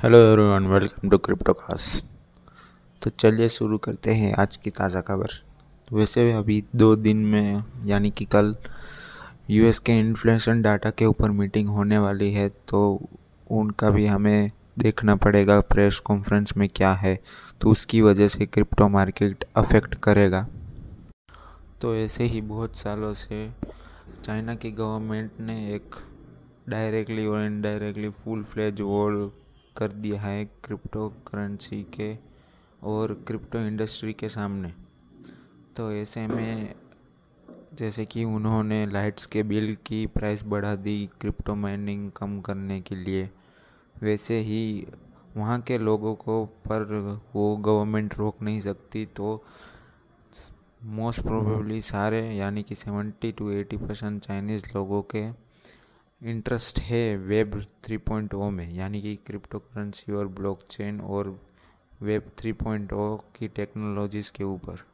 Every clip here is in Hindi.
Hello everyone welcome to Cryptocast तो चलिए शुरू करते हैं आज की ताज़ा खबर। वैसे अभी दो दिन में, यानी कि कल यूएस के इन्फ्लेशन डाटा के ऊपर मीटिंग होने वाली है तो उनका भी हमें देखना पड़ेगा प्रेस कॉन्फ्रेंस में क्या है तो उसकी वजह से क्रिप्टो मार्केट अफेक्ट करेगा। तो ऐसे ही बहुत सालों से चाइना की गवर्नमेंट ने एक डायरेक्टली और इनडायरेक्टली फुल फ्लेज वॉर कर दिया है क्रिप्टो करेंसी के और क्रिप्टो इंडस्ट्री के सामने। तो ऐसे में जैसे कि उन्होंने लाइट्स के बिल की प्राइस बढ़ा दी क्रिप्टो माइनिंग कम करने के लिए, वैसे ही वहाँ के लोगों को पर वो गवर्नमेंट रोक नहीं सकती तो मोस्ट प्रोबेबली सारे, यानी कि seventy two eighty percent Chinese लोगों के इंटरेस्ट है वेब 3.0 में, यानी कि क्रिप्टो करेंसी और ब्लॉकचेन और वेब 3.0 की टेक्नोलॉजीज़ के ऊपर।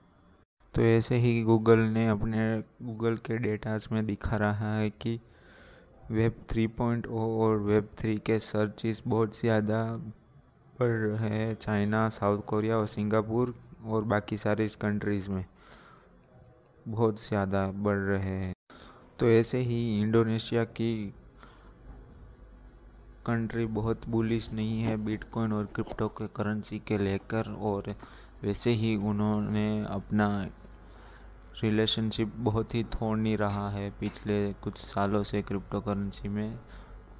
तो ऐसे ही गूगल ने अपने, गूगल के डेटाज में दिखा रहा है कि वेब 3.0 और वेब 3 के सर्चिस बहुत ज़्यादा बढ़ रहे हैं, चाइना, साउथ कोरिया और सिंगापुर और बाकी सारी कंट्रीज़ में बहुत ज़्यादा बढ़ रहे हैं। तो ऐसे ही इंडोनेशिया की कंट्री बहुत बुलिश नहीं है बिटकॉइन और क्रिप्टो के करेंसी के लेकर और वैसे ही उन्होंने अपना रिलेशनशिप बहुत ही थोड़ रहा है पिछले कुछ सालों से क्रिप्टो करेंसी में।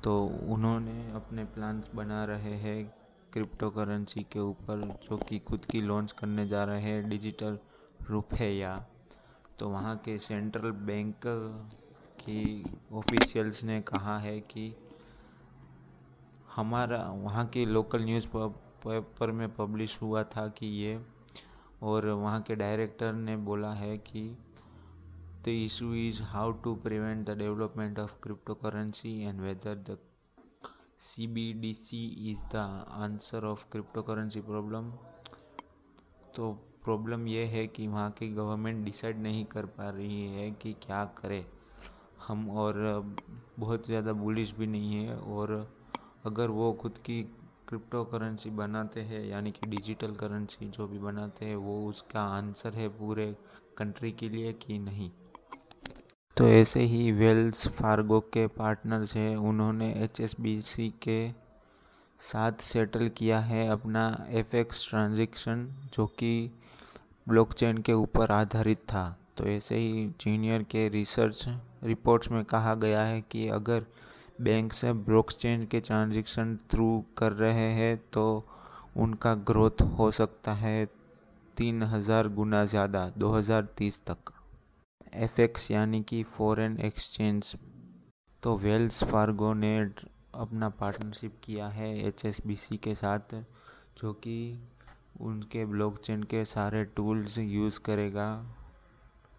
तो उन्होंने अपने प्लान्स बना रहे हैं क्रिप्टो करेंसी के ऊपर जो कि खुद की लॉन्च करने जा रहे हैं डिजिटल रुपया तो वहाँ के सेंट्रल बैंक कि ऑफिशियल्स ने कहा है कि हमारा, वहाँ के लोकल न्यूज़ पेपर में पब्लिश हुआ था कि ये, और वहाँ के डायरेक्टर ने बोला है कि the issue is how to prevent the development of crypto currency and whether the C B D C is the answer of crypto currency problem तो प्रॉब्लम यह है कि वहाँ की गवर्नमेंट डिसाइड नहीं कर पा रही है कि क्या करे। हम और बहुत ज़्यादा बुलिश भी नहीं है और अगर वो खुद की क्रिप्टो करेंसी बनाते हैं, यानी कि डिजिटल करेंसी जो भी बनाते हैं, वो उसका आंसर है पूरे कंट्री के लिए कि नहीं? तो ऐसे ही वेल्स फार्गो के पार्टनर्स हैं, उन्होंने HSBC के साथ सेटल किया है अपना एफ़ एक्स ट्रांजेक्शन जो कि ब्लॉकचेन के ऊपर आधारित था। तो ऐसे ही जीनियर के रिसर्च रिपोर्ट्स में कहा गया है कि अगर बैंक से ब्लॉकचेन के ट्रांजेक्शन थ्रू कर रहे हैं तो उनका ग्रोथ हो सकता है तीन हज़ार गुना ज़्यादा 2030 तक। एफएक्स यानी कि फॉरेन एक्सचेंज तो वेल्स फार्गो ने अपना पार्टनरशिप किया है एचएसबीसी के साथ, जो कि उनके ब्लॉकचेन के सारे टूल्स यूज़ करेगा।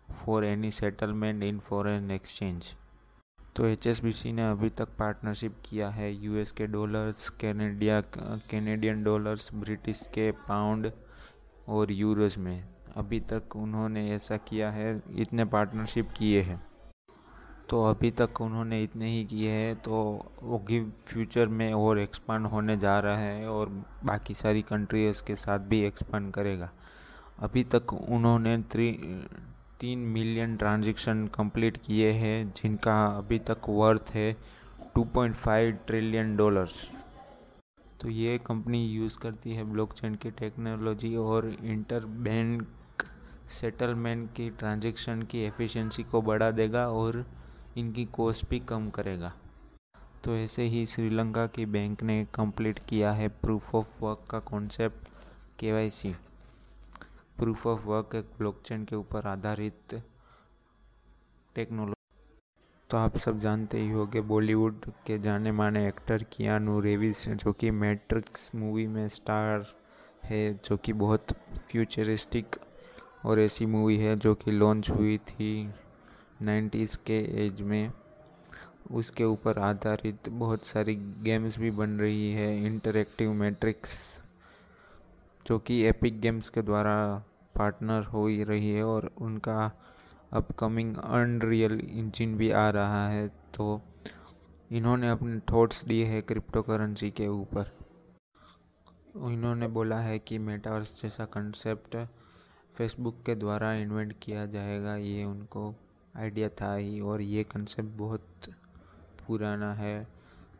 For any settlement in foreign exchange तो HSBC ने अभी तक पार्टनरशिप किया है यूएस के डॉलर्स कैनेडिया कैनेडियन डॉलर्स ब्रिटिश के पाउंड और यूरोज में। अभी तक उन्होंने ऐसा किया है, इतने पार्टनरशिप किए हैं। तो अभी तक उन्होंने इतने ही किए हैं तो वो गिव फ्यूचर में और एक्सपांड होने जा रहा है और बाकी सारी कंट्रीज़ के साथ भी एक्सपांड करेगा। अभी तक उन्होंने थ्री तीन मिलियन ट्रांजेक्शन कंप्लीट किए हैं, जिनका अभी तक वर्थ है 2.5 ट्रिलियन डॉलर्स तो ये कंपनी यूज़ करती है ब्लॉकचेन की टेक्नोलॉजी और इंटरबैंक सेटलमेंट की ट्रांजेक्शन की एफिशिएंसी को बढ़ा देगा और इनकी कॉस्ट भी कम करेगा। तो ऐसे ही श्रीलंका की बैंक ने कंप्लीट किया है प्रूफ ऑफ़ वर्क का कॉन्सेप्ट के प्रूफ ऑफ़ वर्क एक ब्लॉकचेन के ऊपर आधारित टेक्नोलॉजी तो आप सब जानते ही होंगे बॉलीवुड के जाने माने एक्टर कियानू रेविस जो कि मैट्रिक्स मूवी में स्टार है, जो कि बहुत फ्यूचरिस्टिक और ऐसी मूवी है, जो कि लॉन्च हुई थी नाइन्टीज़ के एज में। उसके ऊपर आधारित बहुत सारी गेम्स भी बन रही है इंटरेक्टिव मैट्रिक्स जो कि एपिक गेम्स के द्वारा पार्टनर हो ही रही है और उनका अपकमिंग अनरियल इंजन भी आ रहा है तो इन्होंने अपने थॉट्स दिए हैं क्रिप्टो करेंसी के ऊपर। इन्होंने बोला है कि मेटावर्स जैसा कंसेप्ट फेसबुक के द्वारा इन्वेंट किया जाएगा, ये उनको आइडिया था ही और ये कंसेप्ट बहुत पुराना है।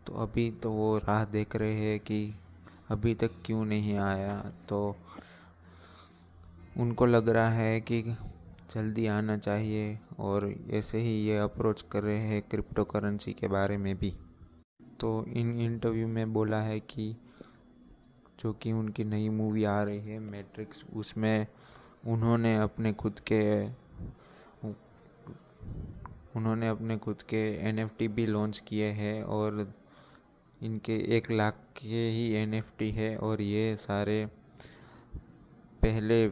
तो अभी तो वो राह देख रहे हैं कि अभी तक क्यों नहीं आया? तो उनको लग रहा है कि जल्दी आना चाहिए और ऐसे ही ये अप्रोच कर रहे हैं क्रिप्टो करेंसी के बारे में भी। तो इन इंटरव्यू में बोला है कि जो कि उनकी नई मूवी आ रही है, मैट्रिक्स, उसमें उन्होंने अपने खुद के उन्होंने अपने खुद के एनएफटी भी लॉन्च किए हैं और इनके एक लाख के ही एनएफटी है और ये सारे पहले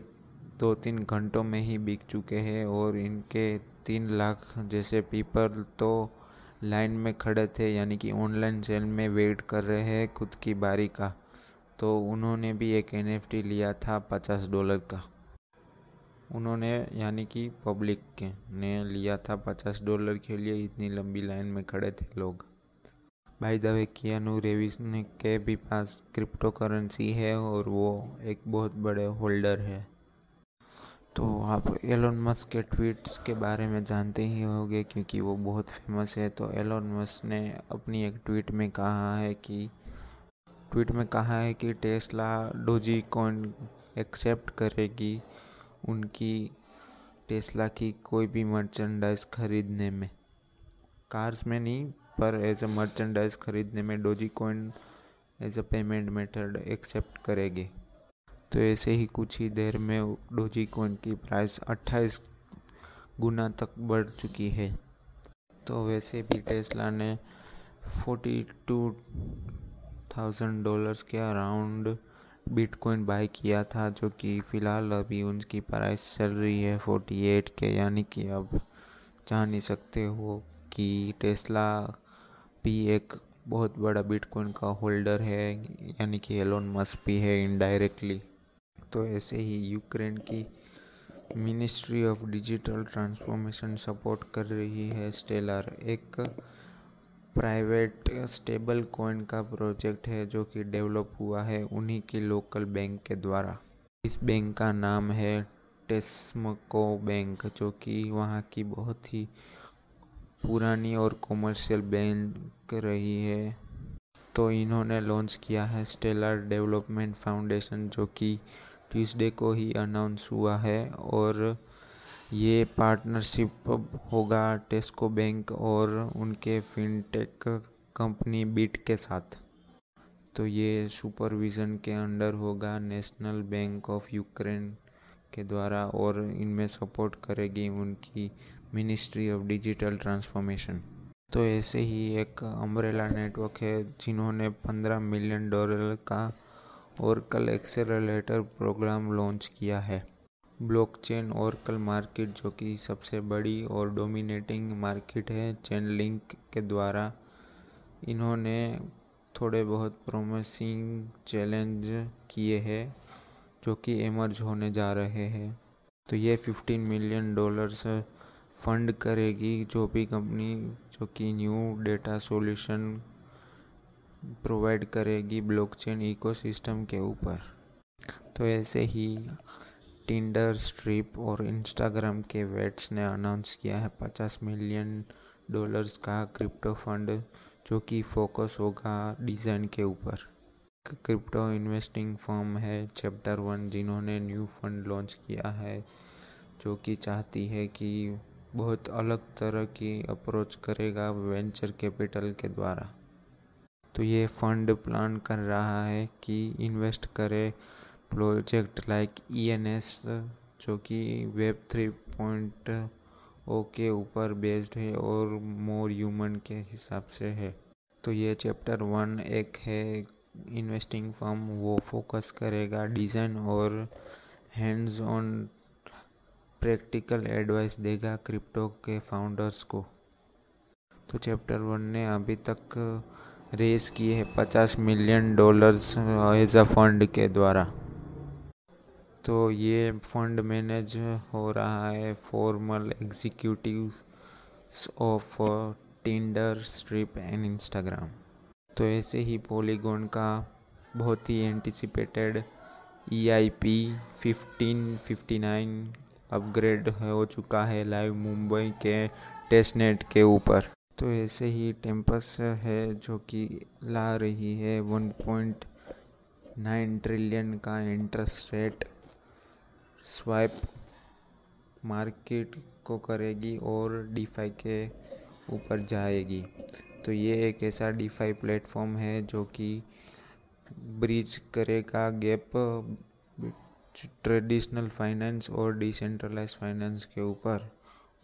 दो तीन घंटों में ही बिक चुके हैं और इनके तीन लाख जैसे पीपल तो लाइन में खड़े थे, यानी कि ऑनलाइन सेल में वेट कर रहे हैं खुद की बारी का। तो उन्होंने भी एक एनएफटी लिया था पचास डॉलर का। उन्होंने, यानी कि पब्लिक के, ने लिया था पचास डॉलर के लिए इतनी लंबी लाइन में खड़े थे लोग। By the way Keanu Reeves ने के भी पास क्रिप्टो करेंसी है और वो एक बहुत बड़े होल्डर है। तो आप एलोन मस्क के ट्वीट्स के बारे में जानते ही होंगे क्योंकि वो बहुत फ़ेमस है। तो एलोन मस्क ने अपनी एक ट्वीट में कहा है कि ट्वीट में कहा है कि टेस्ला डोजी कॉइन एक्सेप्ट करेगी उनकी टेस्ला की कोई भी मर्चेंडाइज खरीदने में। कार्स में नहीं पर एज अ मर्चेंडाइज खरीदने में Dogecoin as a payment method accept करेगी। तो ऐसे ही कुछ ही देर में डोजी कॉइन की प्राइस 28 गुना तक बढ़ चुकी है। तो वैसे भी टेस्ला ने 42,000 डॉलर्स के अराउंड बिटकॉइन बाय किया था जो कि फ़िलहाल अभी उनकी प्राइस चल रही है 48 के यानी कि अब जान नहीं सकते हो कि टेस्ला भी एक बहुत बड़ा बिटकॉइन का होल्डर है, यानी कि एलोन मस्क भी है इनडायरेक्टली तो ऐसे ही यूक्रेन की ministry of digital transformation support कर रही है स्टेलर एक प्राइवेट स्टेबल कॉइन का प्रोजेक्ट है जो कि डेवलप हुआ है उन्हीं की लोकल बैंक के द्वारा। इस बैंक का नाम है टेस्मको बैंक जो कि वहाँ की बहुत ही पुरानी और कॉमर्शियल बैंक रही है। तो इन्होंने लॉन्च किया है स्टेलर डेवलपमेंट फाउंडेशन जो कि ट्यूसडे को ही अनाउंस हुआ है। और ये पार्टनरशिप होगा टेस्को बैंक और उनके फिनटेक कंपनी बीट के साथ। तो ये सुपरविज़न के अंडर होगा नेशनल बैंक ऑफ़ यूक्रेन के द्वारा और इनमें सपोर्ट करेगी उनकी मिनिस्ट्री ऑफ़ डिजिटल ट्रांसफॉर्मेशन तो ऐसे ही एक अम्ब्रेला नेटवर्क है जिन्होंने 15 मिलियन डॉलर का ओरकल एक्सेलरेटर प्रोग्राम लॉन्च किया है। ब्लॉकचेन ओरकल मार्केट जो कि सबसे बड़ी और डोमिनेटिंग मार्केट है चेन लिंक के द्वारा। इन्होंने थोड़े बहुत प्रोमिसिंग चैलेंज किए हैं, जो कि एमर्ज होने जा रहे हैं। तो ये 15 मिलियन डॉलर्स फंड करेगी जो भी कंपनी, जो कि न्यू डेटा सॉल्यूशन प्रोवाइड करेगी ब्लॉकचेन इकोसिस्टम के ऊपर। तो ऐसे ही टिंडर स्ट्रिप और इंस्टाग्राम के वेट्स ने अनाउंस किया है 50 मिलियन डॉलर्स का क्रिप्टो फंड जो कि फोकस होगा डिज़ाइन के ऊपर। क्रिप्टो इन्वेस्टिंग फर्म है चैप्टर वन जिन्होंने न्यू फंड लॉन्च किया है, जो कि चाहती है कि बहुत अलग तरह की अप्रोच करेगा वेंचर कैपिटल के द्वारा। तो ये फंड प्लान कर रहा है कि इन्वेस्ट करे project like E N S जो कि वेब थ्री पॉइंट ओ के ऊपर बेस्ड है और मोर ह्यूमन के हिसाब से है। तो ये चैप्टर वन एक है इन्वेस्टिंग फर्म वो फोकस करेगा डिज़ाइन और हैंड्स ऑन प्रैक्टिकल एडवाइस देगा क्रिप्टो के फाउंडर्स को। तो चैप्टर वन ने अभी तक रेस किए हैं पचास million dollars as a fund के द्वारा। तो ये फंड मैनेज हो रहा है formal executive of Tinder Stripe and Instagram तो ऐसे ही पॉलीगॉन का बहुत ही anticipated E I P fifteen fifty nine upgrade हो चुका है लाइव मुंबई के टेस्ट नेट के ऊपर। तो ऐसे ही टेम्पस है जो कि ला रही है 1.9 ट्रिलियन का इंटरेस्ट रेट। स्वाइप मार्केट को करेगी और डीफाई के ऊपर जाएगी। तो ये एक ऐसा डीफाई प्लेटफॉर्म है जो कि ब्रिज करेगा गैप ट्रेडिशनल फाइनेंस और डिसेंट्रलाइज फाइनेंस के ऊपर।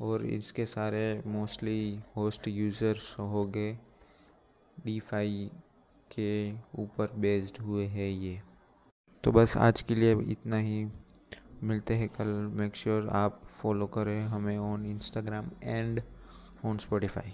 और इसके सारे मोस्टली होस्ट यूज़र्स हो गए। डीफाई के ऊपर बेस्ड हुए हैं ये। तो बस आज के लिए इतना ही। मिलते हैं कल। मेक श्योर sure आप फॉलो करें हमें on Instagram and on Spotify